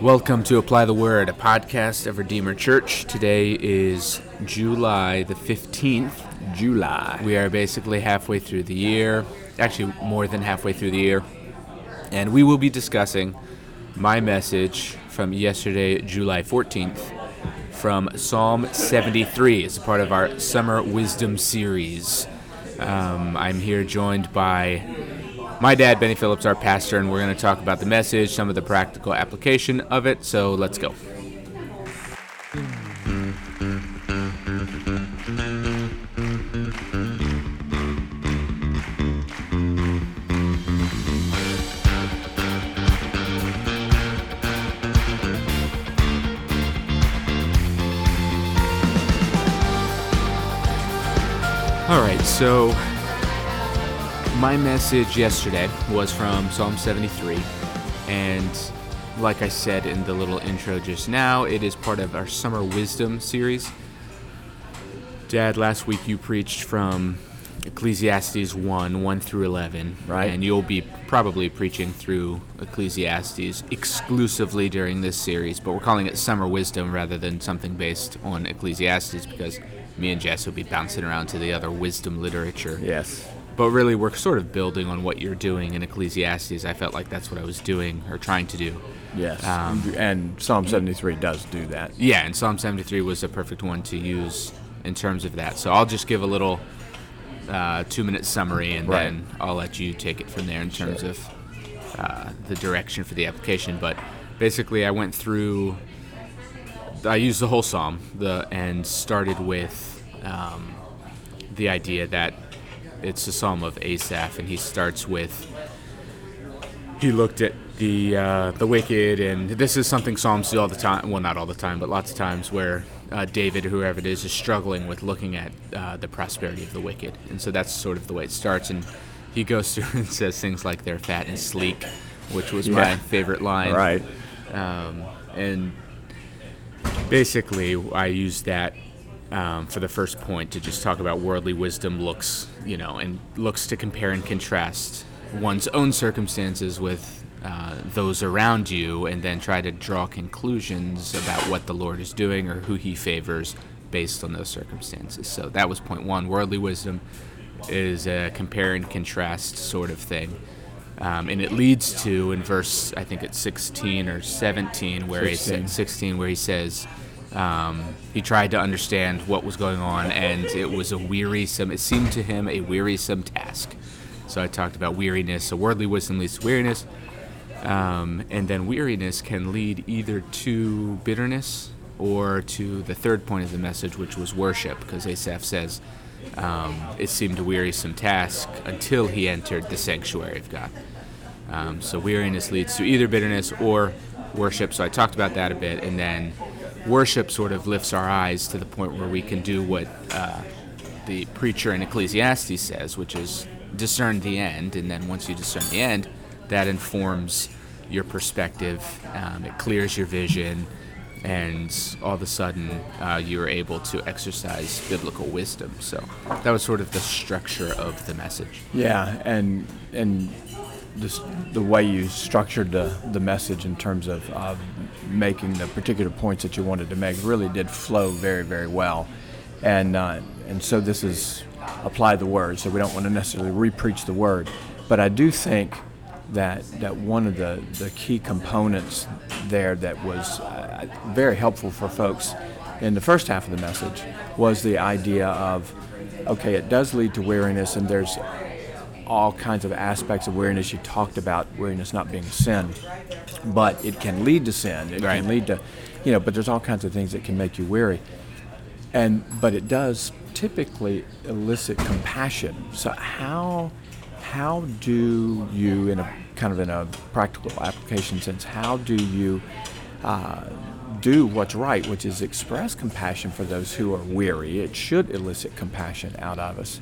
Welcome to Apply the Word, a podcast of Redeemer Church. Today is July the 15th. July. We are basically halfway through the year, actually, more than halfway through the year. And we will be discussing my message from yesterday, July 14th, from Psalm 73 as a part of our Summer Wisdom series. Um, I'm here joined by my dad, Benny Phillips, our pastor, and we're going to talk about the message, some of the practical application of it. So let's go. My message yesterday was from Psalm 73, and like I said in the little intro just now, it is part of our Summer Wisdom series. Dad, last week you preached from Ecclesiastes 1 1 through 11. Right. And you'll be probably preaching through Ecclesiastes exclusively during this series, but we're calling it Summer Wisdom rather than something based on Ecclesiastes because me and Jess will be bouncing around to the other wisdom literature. Yes. But really, we're sort of building on what you're doing in Ecclesiastes. I felt like that's what I was doing or trying to do. Yes. Um, and Psalm 73 does do that. Yeah, and Psalm 73 was a perfect one to use in terms of that. So I'll just give a little uh, two minute summary and Right. then I'll let you take it from there in terms Sure. of uh, the direction for the application. But basically, I went through, I used the whole psalm the, and started with um, the idea that it's a psalm of Asaph, and he starts with he looked at the uh, the wicked, and this is something Psalms do all the time. Well, not all the time, but lots of times where uh, David, whoever it is, is struggling with looking at uh, the prosperity of the wicked, and so that's sort of the way it starts. And he goes through and says things like they're fat and sleek, which was my favorite line. Right. Um, and basically, I use that um, for the first point to just talk about worldly wisdom looks, you know, and looks to compare and contrast one's own circumstances with uh, those around you, and then try to draw conclusions about what the Lord is doing or who He favors based on those circumstances. So that was point one. Worldly wisdom is a compare and contrast sort of thing. Um, and it leads to in verse I think it's 16 or 17 where he 16. said 16 where he says um, he tried to understand what was going on and it was a wearisome it seemed to him a wearisome task so I talked about weariness so worldly wisdom leads to weariness um, and then weariness can lead either to bitterness or to the third point of the message which was worship because Asaph says um, it seemed a wearisome task until he entered the sanctuary of God. Um, so weariness leads to either bitterness or worship. So I talked about that a bit, and then worship sort of lifts our eyes to the point where we can do what uh, the preacher in Ecclesiastes says, which is discern the end. And then once you discern the end, that informs your perspective. Um, it clears your vision, and all of a sudden uh, you're able to exercise biblical wisdom. So that was sort of the structure of the message. Yeah, and and this, the way you structured the, the message in terms of uh, making the particular points that you wanted to make really did flow very very well, and uh, and so this is apply the word. So we don't want to necessarily re-preach the word, but I do think that that one of the, the key components there that was uh, very helpful for folks in the first half of the message was the idea of okay, it does lead to weariness, and there's all kinds of aspects of weariness. You talked about weariness not being sin, but it can lead to sin. It Right. can lead to, you know, but there's all kinds of things that can make you weary. And but it does typically elicit compassion. So how how do you, in a kind of in a practical application sense, how do you uh, do what's right, which is express compassion for those who are weary? It should elicit compassion out of us.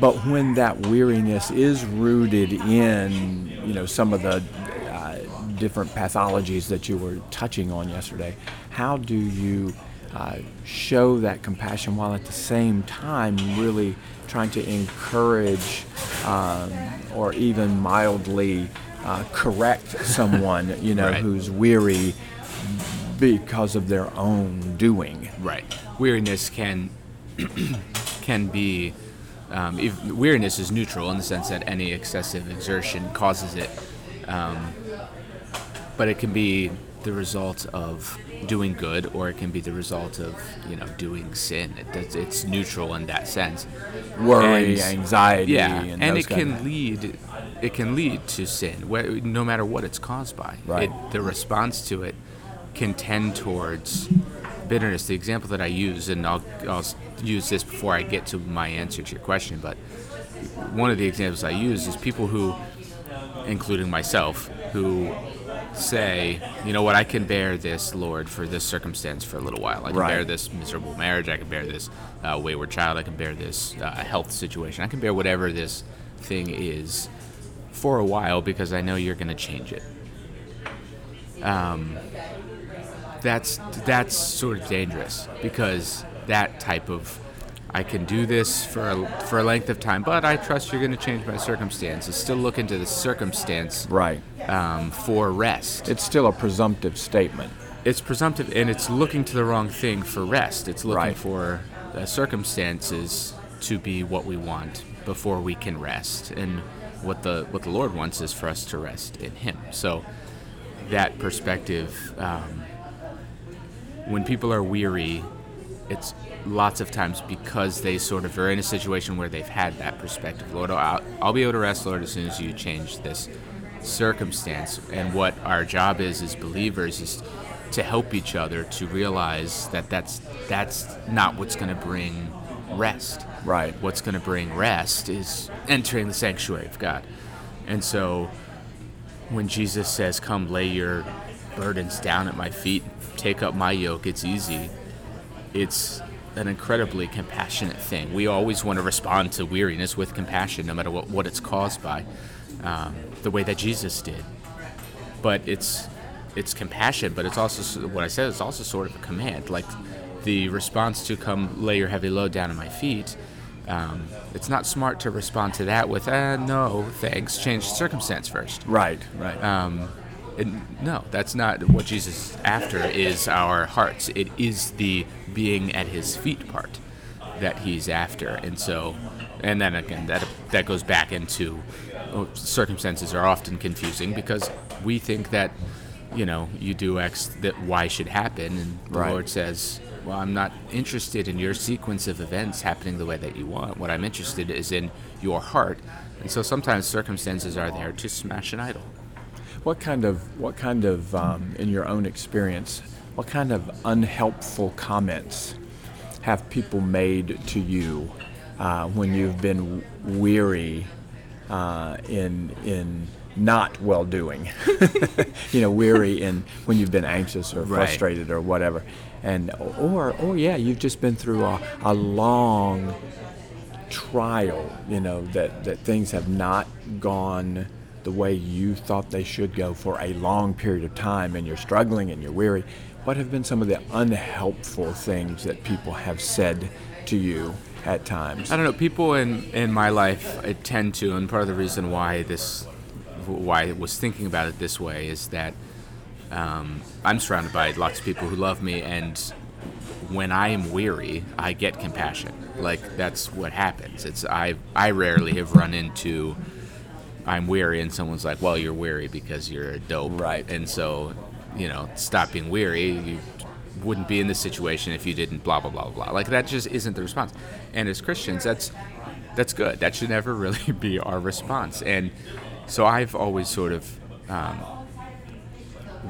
But when that weariness is rooted in, you know, some of the uh, different pathologies that you were touching on yesterday, how do you uh, show that compassion while at the same time really trying to encourage um, or even mildly uh, correct someone, you know, Right. who's weary because of their own doing. Right. Weariness can can be um, if, weariness is neutral in the sense that any excessive exertion causes it, um, but it can be the result of doing good, or it can be the result of you know doing sin. It, it's neutral in that sense. Worry, And- anxiety, Yeah, and, and, it can lead. It can lead to sin, wh- no matter what it's caused by. Right. It, the response to it can tend towards bitterness. The example that I use, and I'll, I'll use this before I get to my answer to your question, but one of the examples I use is people who, including myself, who say, you know what, I can bear this, Lord, for this circumstance for a little while. I can Right. bear this miserable marriage. I can bear this uh, wayward child. I can bear this uh, health situation. I can bear whatever this thing is for a while because I know you're going to change it. Um, that's that's sort of dangerous because that type of I can do this for a, for a length of time, but I trust you're going to change my circumstances. Still look into the circumstance right. um, for rest. It's still a presumptive statement. It's presumptive, and it's looking to the wrong thing for rest. It's looking Right. for uh, circumstances to be what we want before we can rest, and what the what the Lord wants is for us to rest in Him. So that perspective, um, when people are weary, it's lots of times because they sort of are in a situation where they've had that perspective. Lord, I'll, I'll be able to rest, Lord, as soon as you change this circumstance. And what our job is as believers is to help each other to realize that that's that's not what's going to bring rest. Right. What's going to bring rest is entering the sanctuary of God. And so when Jesus says, Come lay your burdens down at my feet, take up my yoke, it's easy, it's an incredibly compassionate thing. We always want to respond to weariness with compassion, no matter what, what it's caused by, um, the way that Jesus did. But it's it's compassion, but it's also what I said. It's also sort of a command, like the response to "Come lay your heavy load down at my feet." Um, it's not smart to respond to that with "Uh, no, thanks. Change circumstance first. Right. Right. Um, and no, that's not what Jesus is after. Is our hearts. It is the being at His feet part that He's after, and so, and then again, that that goes back into oh, circumstances are often confusing because we think that you know you do X that Y should happen, and the Right. Lord says. Well, I'm not interested in your sequence of events happening the way that you want. What I'm interested is in your heart. And so sometimes circumstances are there to smash an idol. What kind of what kind of um, in your own experience, what kind of unhelpful comments have people made to you uh, when you've been weary uh, in in not well doing? you know, weary in when you've been anxious or Right. frustrated or whatever, and or or yeah, you've just been through a, a long trial, you know, that, that things have not gone the way you thought they should go for a long period of time and you're struggling and you're weary. What have been some of the unhelpful things that people have said to you at times? I don't know. People in in my life I tend to, and part of the reason why this, why I was thinking about it this way is that um, I'm surrounded by lots of people who love me, and when I am weary, I get compassion. Like that's what happens. It's I I rarely have run into I'm weary, and someone's like, "Well, you're weary because you're a dope," Right. And so, you know, stop being weary. You wouldn't be in this situation if you didn't blah blah blah blah. Like that just isn't the response. And as Christians, that's that's good. That should never really be our response. And so I've always sort of, um,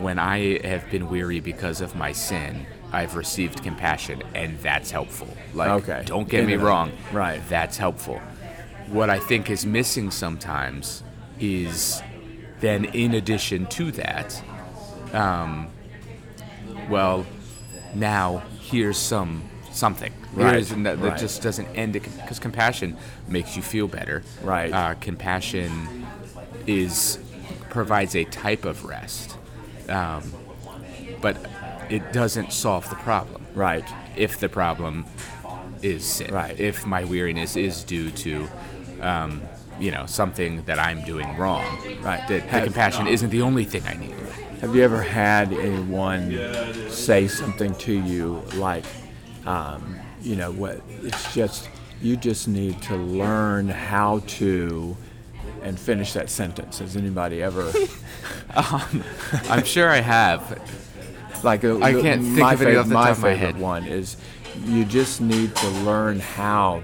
when I have been weary because of my sin, I've received compassion, and that's helpful. Like, Okay. don't get me wrong. right. That's helpful. What I think is missing sometimes is then, in addition to that, um, well, now here's some something. Right, that, that right. just doesn't end it because compassion makes you feel better. Right. Uh, compassion is provides a type of rest, um, but it doesn't solve the problem. Right. If the problem is sin, Right. if my weariness is due to um, you know, something that I'm doing wrong. Right. That the compassion uh, isn't the only thing I need. Have you ever had anyone say something to you like, um, you know, what? It's just you just need to learn how to, and finish that sentence. Has anybody ever? Um, I'm sure I have. like a, I can't think my of any off the my top of my favorite head. one is you just need to learn how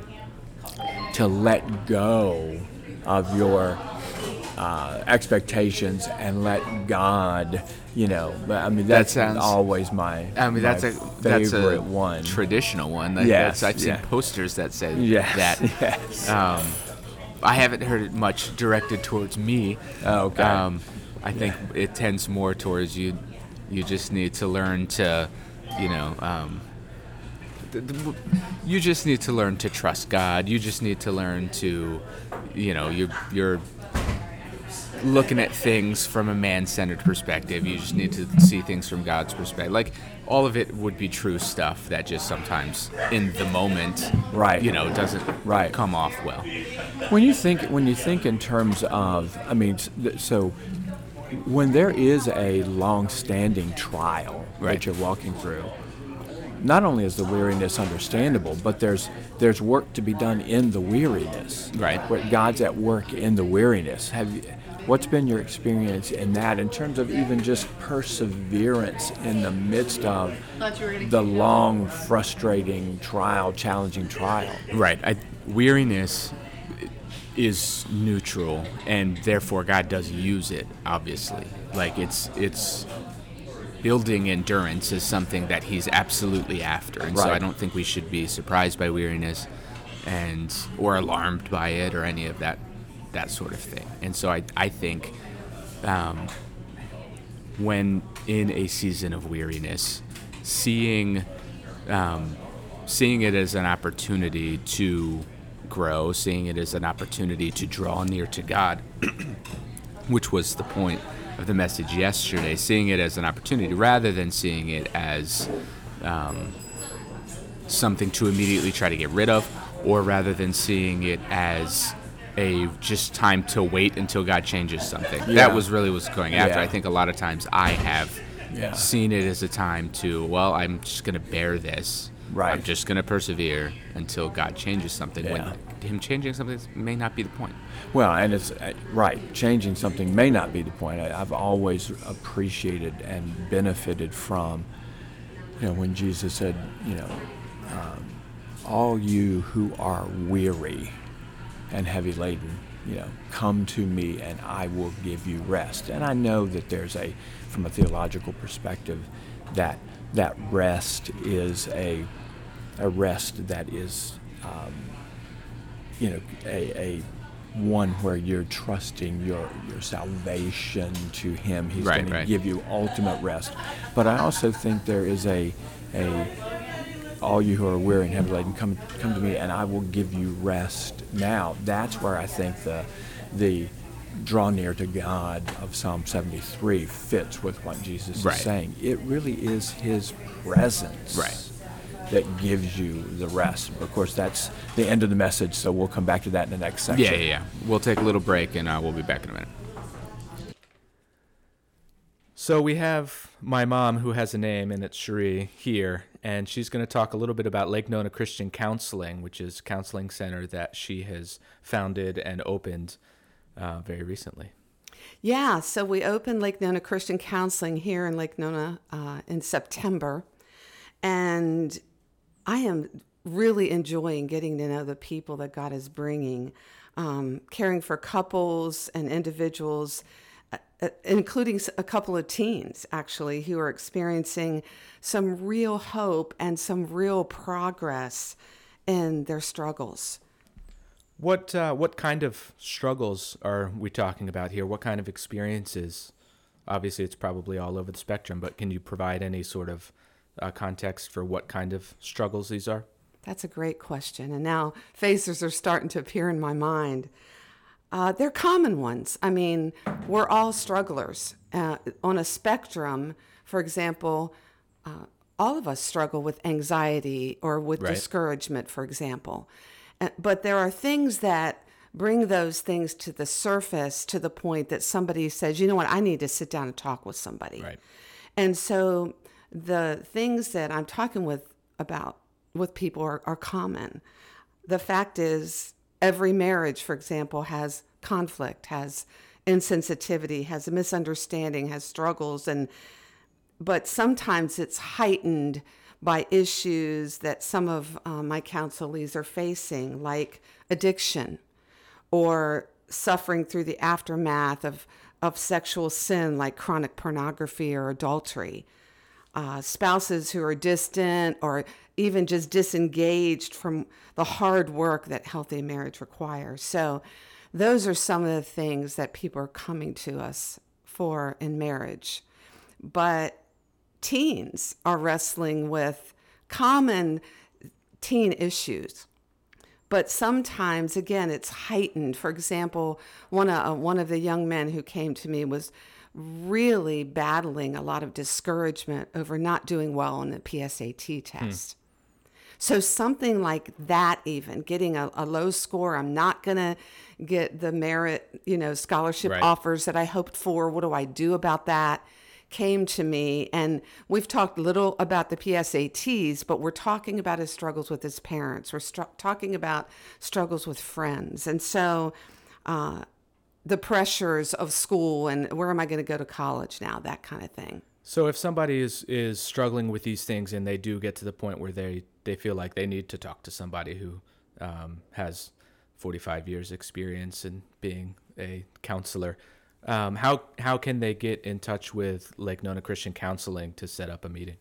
to let go of your uh, expectations and let God, you know. But I mean, that's sounds- always my. I mean, that's my a that's a one. traditional one. Yes, that's- I've seen posters that say Yes, that. yes. Um, I haven't heard it much directed towards me. Oh, okay. Um, I think it tends more towards you. You just need to learn to, you know, um, you just need to learn to trust God. You just need to learn to, you know, you're you're looking at things from a man-centered perspective. You just need to see things from God's perspective. Like all of it would be true stuff that just sometimes in the moment, Right. You know, doesn't Right. come off well. When you think when you think in terms of, I mean, so when there is a long-standing trial Right. that you're walking through, not only is the weariness understandable, but there's there's work to be done in the weariness. Right. Where God's at work in the weariness. Have you, what's been your experience in that, in terms of even just perseverance in the midst of the long, frustrating trial, challenging trial? Right. I, weariness is neutral, and therefore God does use it. Obviously, like it's it's building endurance is something that He's absolutely after, and so I don't think we should be surprised by weariness, and or alarmed by it or any of that that sort of thing. And so I I think. Um, when in a season of weariness, seeing um, seeing it as an opportunity to grow, seeing it as an opportunity to draw near to God, which was the point of the message yesterday, seeing it as an opportunity rather than seeing it as um, something to immediately try to get rid of, or rather than seeing it as a just time to wait until God changes something. Yeah. That was really what's going after. Yeah. I think a lot of times I have Yeah. seen it as a time to, well, I'm just going to bear this. Right. I'm just going to persevere until God changes something. Yeah. When Him changing something may not be the point. Well, and it's uh, right. Changing something may not be the point. I, I've always appreciated and benefited from, you know, when Jesus said, you know, um, all you who are weary and heavy laden, you know, come to me and I will give you rest. And I know that there's a, from a theological perspective, that that rest is a, a rest that is um, you know, a, a one where you're trusting your, your salvation to Him. He's Right, going to give you ultimate rest. But I also think there is a, a all you who are weary and heavy laden, come come to me, and I will give you rest. Now, that's where I think the the draw near to God of Psalm 73 fits with what Jesus Right. is saying. It really is His presence Right. that gives you the rest. Of course, that's the end of the message, so we'll come back to that in the next section. Yeah, yeah, yeah. We'll take a little break and uh, we'll be back in a minute. So we have my mom, who has a name, and it's Sheree, here, and she's going to talk a little bit about Lake Nona Christian Counseling, which is a counseling center that she has founded and opened uh, very recently. Yeah, so we opened Lake Nona Christian Counseling here in Lake Nona uh, in September. And I am really enjoying getting to know the people that God is bringing, um, caring for couples and individuals, uh, including a couple of teens actually, who are experiencing some real hope and some real progress in their struggles. What uh, what kind of struggles are we talking about here? What kind of experiences? Obviously, it's probably all over the spectrum, but can you provide any sort of uh, context for what kind of struggles these are? That's a great question. And now faces are starting to appear in my mind. Uh, they're common ones. I mean, we're all strugglers. Uh, on a spectrum, for example, uh, all of us struggle with anxiety or with Right. discouragement, for example. Uh, but there are things that bring those things to the surface to the point that somebody says, you know what, I need to sit down and talk with somebody. Right. And so the things that I'm talking with about with people are, are common. The fact is, every marriage, for example, has conflict, has insensitivity, has a misunderstanding, has struggles, and but sometimes it's heightened by issues that some of uh, my counselees are facing, like addiction or suffering through the aftermath of, of sexual sin, like chronic pornography or adultery. Uh, spouses who are distant or even just disengaged from the hard work that healthy marriage requires. So, those are some of the things that people are coming to us for in marriage. But teens are wrestling with common teen issues. But sometimes, again, it's heightened. For example, one, uh, one of the young men who came to me was really battling a lot of discouragement over not doing well on the PSAT test. Hmm. So something like that, even getting a, a low score, I'm not going to get the merit, you know, scholarship right. offers that I hoped for. What do I do about that? Came to me, and we've talked little about the PSATs, but we're talking about his struggles with his parents. We're str- talking about struggles with friends, and so uh, the pressures of school and where am I going to go to college now, that kind of thing. So if somebody is is struggling with these things and they do get to the point where they they feel like they need to talk to somebody who um, has 45 years experience in being a counselor, um, how how can they get in touch with Lake Nona Christian Counseling to set up a meeting?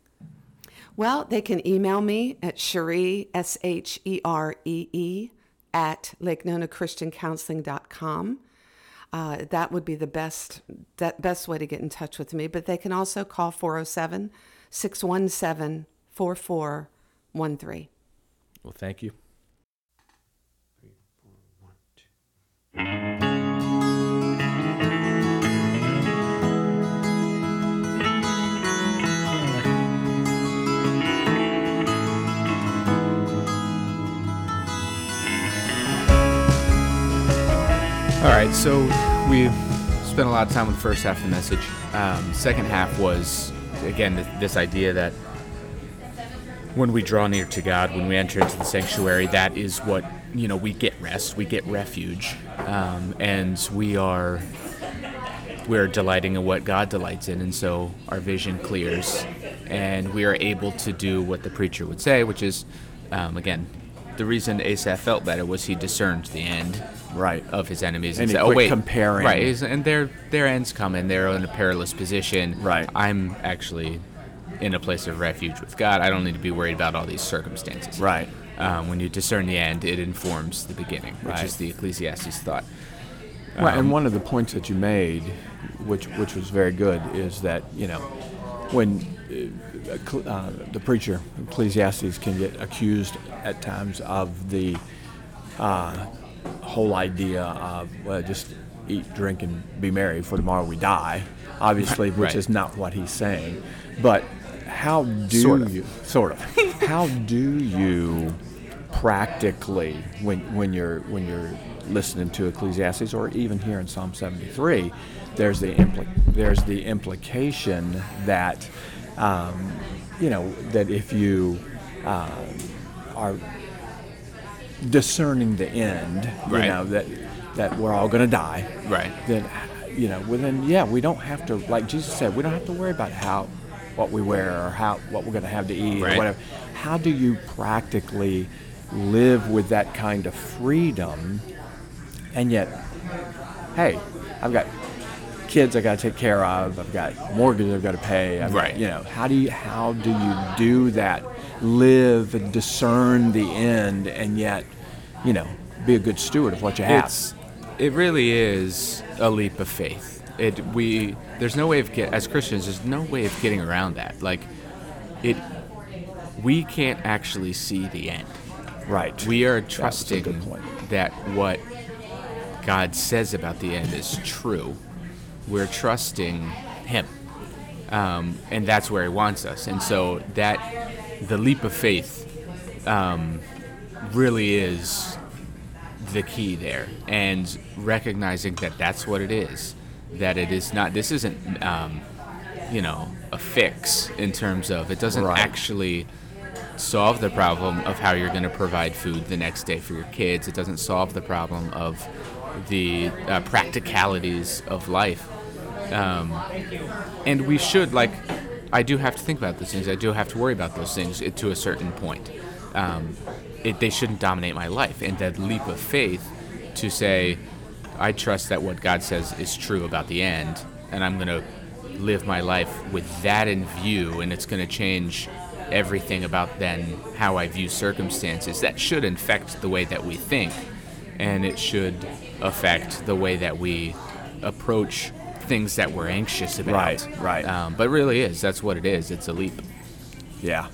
Well, they can email me at Sheree S H E R E E at Lake Nona Christian Counseling.com uh, that would be the best that best way to get in touch with me. But they can also call 407 617 4413. Well, thank you. All right, so we spent a lot of time with the first half of the message. Um, second half was, again, this, this idea that when we draw near to God, when we enter into the sanctuary, that is what, you know, we get rest, we get refuge, um, and we are we're delighting in what God delights in, and so our vision clears, and we are able to do what the preacher would say, which is, um, again, the reason Asaph felt better was he discerned the end right of his enemies and, and said, "Oh wait, comparing right," and their their ends come and they're in a perilous position. Right, I'm actually in a place of refuge with God. I don't need to be worried about all these circumstances. Right. Um, when you discern the end, it informs the beginning, which right. is the Ecclesiastes thought. Right, um, and one of the points that you made, which which was very good, is that you know when uh, uh, the preacher Ecclesiastes can get accused at times of the uh, whole idea of well, just eat, drink, and be merry, for tomorrow we die. Obviously, which is not what he's saying. But how do sort of. you sort of how do you practically when when you're when you're listening to Ecclesiastes or even here in Psalm 73, there's the impl- there's the implication that um, you know that if you uh, are discerning the end, right. you know that that we're all going to die, right? Then you know, well then yeah, we don't have to like Jesus said, we don't have to worry about how what we wear or how what we're going to have to eat right. or whatever. How do you practically live with that kind of freedom and yet hey, I've got kids I got to take care of. I've got mortgage I've got to pay. I've right. You know, how do you how do you do that? Live and discern the end, and yet, you know, be a good steward of what you have. It's, it really is a leap of faith. It we there's no way of get as Christians there's no way of getting around that. Like it, we can't actually see the end. Right. We are trusting that what God says about the end is true we're trusting Him. Um, and that's where He wants us. And so that the leap of faith um, really is the key there, and recognizing that that's what it is. That it is not. This isn't, um, you know, a fix in terms of it doesn't Right. actually solve the problem of how you're going to provide food the next day for your kids. It doesn't solve the problem of the uh, practicalities of life. Um, and we should like, I do have to think about those things. I do have to worry about those things to a certain point. Um, it, they shouldn't dominate my life. And that leap of faith to say, I trust that what God says is true about the end, and I'm going to live my life with that in view, and it's going to change everything about then how I view circumstances. That should infect the way that we think, and it should affect the way that we approach things that we're anxious about. Right, right. Um, but really is. That's what it is. It's a leap. Yeah.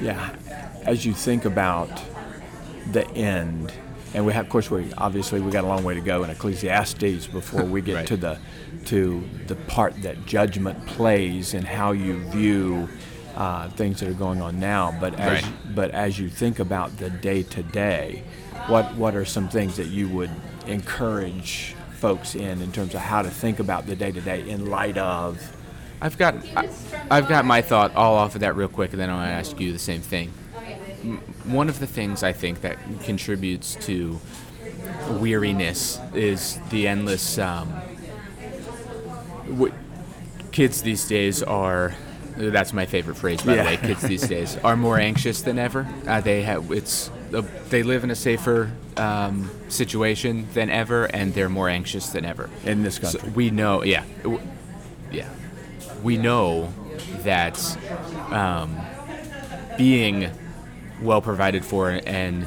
Yeah. As you think about the end, and we have, of course, we obviously we got a long way to go in Ecclesiastes before we get Right. to the to the part that judgment plays in how you view uh, things that are going on now. But as Right. but as you think about the day to day, what what are some things that you would encourage folks in in terms of how to think about the day to day in light of I've got I, I've got my thought all off of that real quick, and then I want to ask you the same thing. One of the things I think that contributes to weariness is the endless. Um, w- kids these days are. That's my favorite phrase, by Yeah. the way. Kids these days are more anxious than ever. Uh, they have it's uh, they live in a safer um, situation than ever, and they're more anxious than ever. in this So country. we know, yeah, w- yeah, we know that um, being well provided for and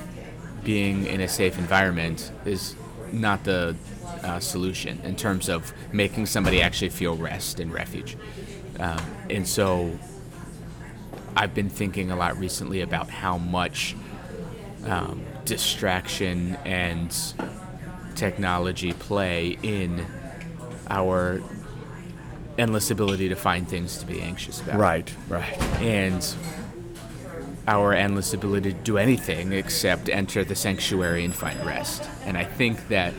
being in a safe environment is not the uh, solution in terms of making somebody actually feel rest and refuge. Um, and so I've been thinking a lot recently about how much um, distraction and technology play in our endless ability to find things to be anxious about. Right, right. And our endless ability to do anything except enter the sanctuary and find rest. And I think that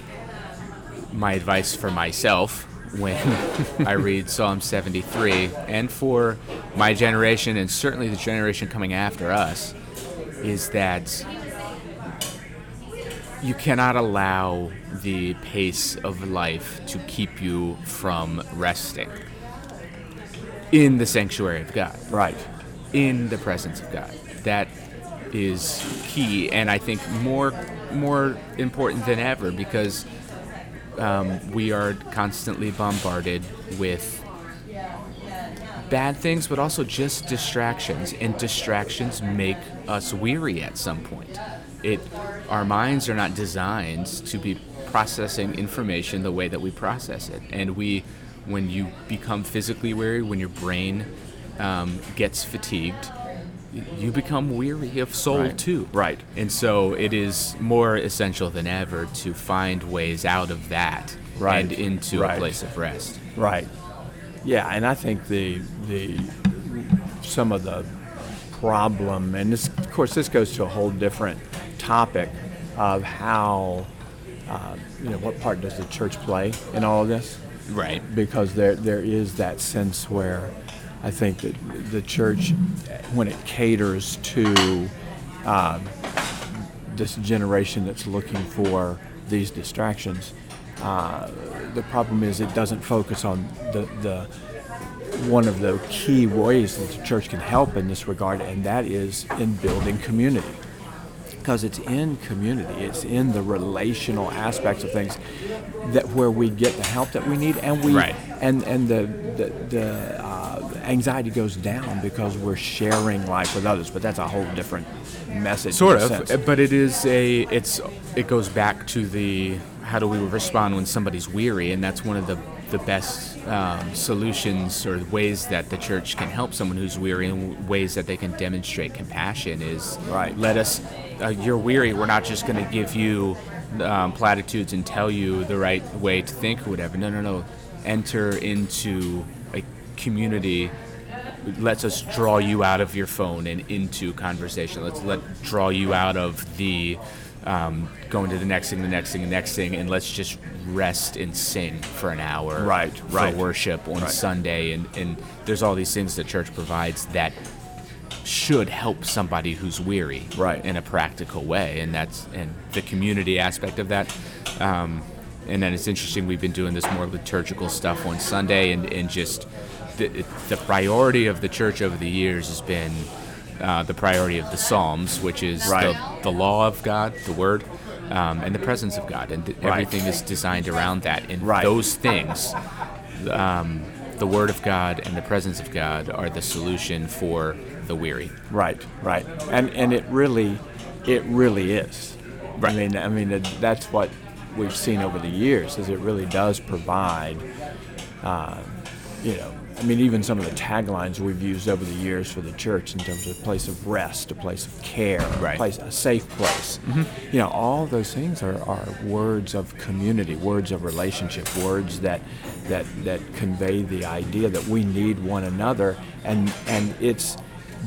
my advice for myself when I read Psalm 73 and for my generation and certainly the generation coming after us is that you cannot allow the pace of life to keep you from resting in the sanctuary of God Right. in the presence of God. That is key, and I think more more important than ever because um, we are constantly bombarded with bad things, but also just distractions, and distractions make us weary at some point. It, our minds are not designed to be processing information the way that we process it, and we, when you become physically weary, when your brain um, gets fatigued, you become weary of soul Right. too. Right. And so it is more essential than ever to find ways out of that Right. and into Right. a place of rest. Right. Yeah, and I think the the some of the problem, and this, of course, this goes to a whole different topic of how, uh, you know, what part does the church play in all of this? Right. Because there there is that sense where I think that the church, when it caters to um, this generation that's looking for these distractions, uh, the problem is it doesn't focus on the, the one of the key ways that the church can help in this regard, and that is in building community. Because it's in community, it's in the relational aspects of things that where we get the help that we need, and we Right. and and the the, the uh, anxiety goes down because we're sharing life with others. But that's a whole different message. Sort of, sense. but it is a it's it goes back to the how do we respond when somebody's weary, and that's one of the the best um, solutions or ways that the church can help someone who's weary, and ways that they can demonstrate compassion is Right. Let us, uh, you're weary. We're not just going to give you um, platitudes and tell you the right way to think or whatever. No, no, no. Enter into community lets us draw you out of your phone and into conversation. Let's let draw you out of the um, going to the next thing, the next thing, the next thing, and let's just rest and sing for an hour. Right, for right. worship on Right. Sunday, and and there's all these things that church provides that should help somebody who's weary Right. in a practical way and that's and the community aspect of that um, and then it's interesting we've been doing this more liturgical stuff on sunday and, and just the, the priority of the church over the years has been uh, the priority of the psalms which is Right. the, the law of god the word um, and the presence of god and th- Right. everything is designed around that and Right. those things um, the word of god and the presence of god are the solution for the weary Right, right, and and it really, it really is. Right. I mean, I mean it, that's what we've seen over the years. Is it really does provide, uh, you know, I mean, even some of the taglines we've used over the years for the church in terms of a place of rest, a place of care, Right. a place, a safe place. You know, all those things are, are words of community, words of relationship, words that that that convey the idea that we need one another, and and it's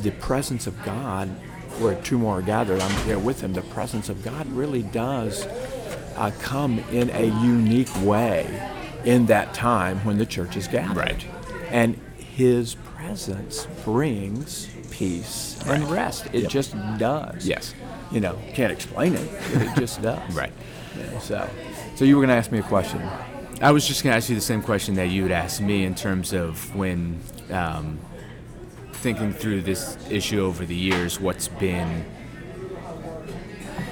the presence of God. Where two more are gathered, I'm there with them. The presence of God really does uh, come in a unique way in that time when the church is gathered. Right. And his presence brings peace and rest. It just does. Yes. You know, can't explain it. but It just does. Right. Yeah, so, so you were going to ask me a question. I was just going to ask you the same question that you would ask me in terms of when um, thinking through this issue over the years, what's been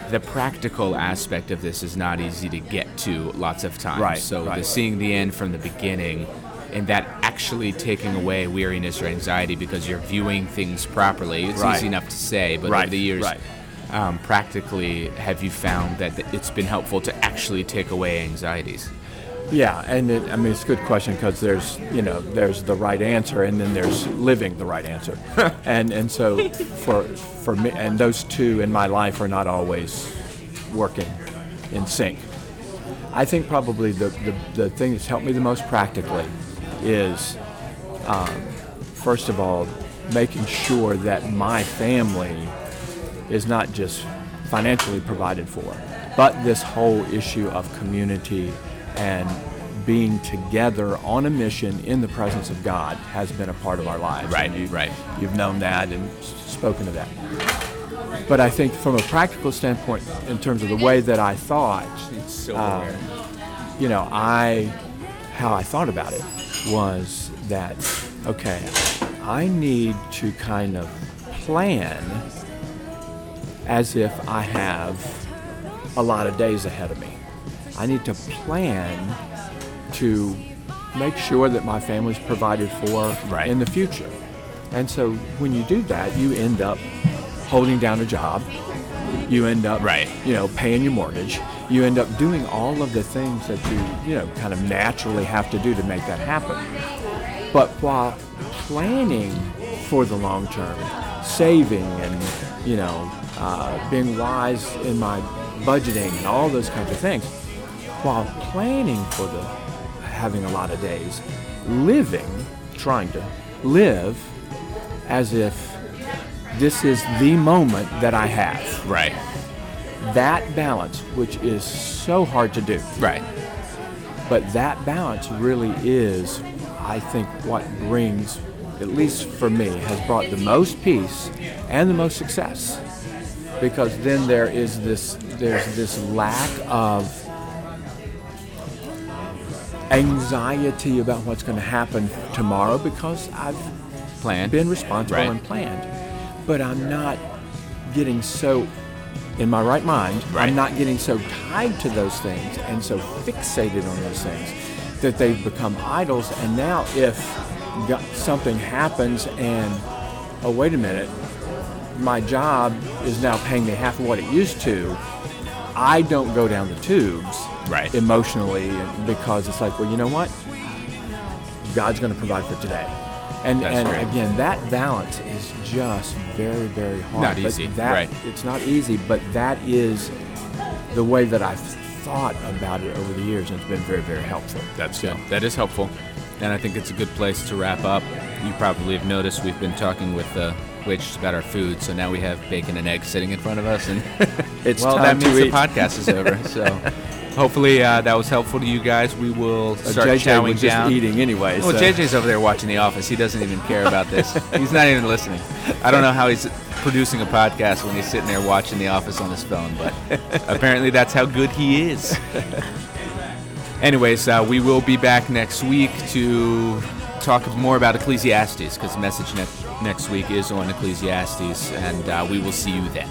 the practical aspect of this is not easy to get to lots of times. Right, So the right. seeing the end from the beginning and that actually taking away weariness or anxiety because you're viewing things properly. It's Right. easy enough to say, but Right, over the years, right. um, practically, have you found that it's been helpful to actually take away anxieties? Yeah, and it, I mean it's a good question because there's you know there's the right answer and then there's living the right answer, and and so for for me and those two in my life are not always working in sync. I think probably the the, the thing that's helped me the most practically is um, first of all making sure that my family is not just financially provided for, but this whole issue of community and being together on a mission in the presence of God has been a part of our lives. Right, you, right. You've known that and spoken of that. But I think from a practical standpoint, in terms of the way that I thought, um, you know, I how I thought about it was that okay, I need to kind of plan as if I have a lot of days ahead of me. I need to plan to make sure that my family's provided for Right. in the future. And so when you do that, you end up holding down a job. You end up, Right. you know, paying your mortgage. You end up doing all of the things that you, you know, kind of naturally have to do to make that happen. But while planning for the long term, saving and you know uh, being wise in my budgeting and all those kinds of things, while planning for the having a lot of days, living, trying to live as if this is the moment that I have. Right. That balance, which is so hard to do, Right. but that balance really is, I think, what brings, at least for me, has brought the most peace and the most success. Because then there is this, there's this lack of anxiety about what's going to happen tomorrow because I've Plan. been responsible Right. and planned. But I'm not getting so in my right mind. Right. I'm not getting so tied to those things and so fixated on those things that they've become idols. And now, if something happens and oh wait a minute, my job is now paying me half of what it used to. I don't go down the tubes Right. emotionally because it's like, well, you know what? God's going to provide for today. And, That's and again, that balance is just very, very hard. Not But easy, That, right. It's not easy, but that is the way that I've thought about it over the years, and it's been very, very helpful. That's good. That is helpful. And I think it's a good place to wrap up. You probably have noticed we've been talking with uh, which is about our food. So now we have bacon and eggs sitting in front of us, and It's well, time that means the podcast is over. So hopefully uh, that was helpful to you guys. We will Uh, start JJ chowing was just down. eating anyway. Well, so- JJ's over there watching The Office. He doesn't even care about this. he's not even listening. I don't know how he's producing a podcast when he's sitting there watching The Office on his phone, but apparently that's how good he is. Anyways, uh, we will be back next week to talk more about Ecclesiastes because the message ne- next week is on Ecclesiastes, and uh, we will see you then.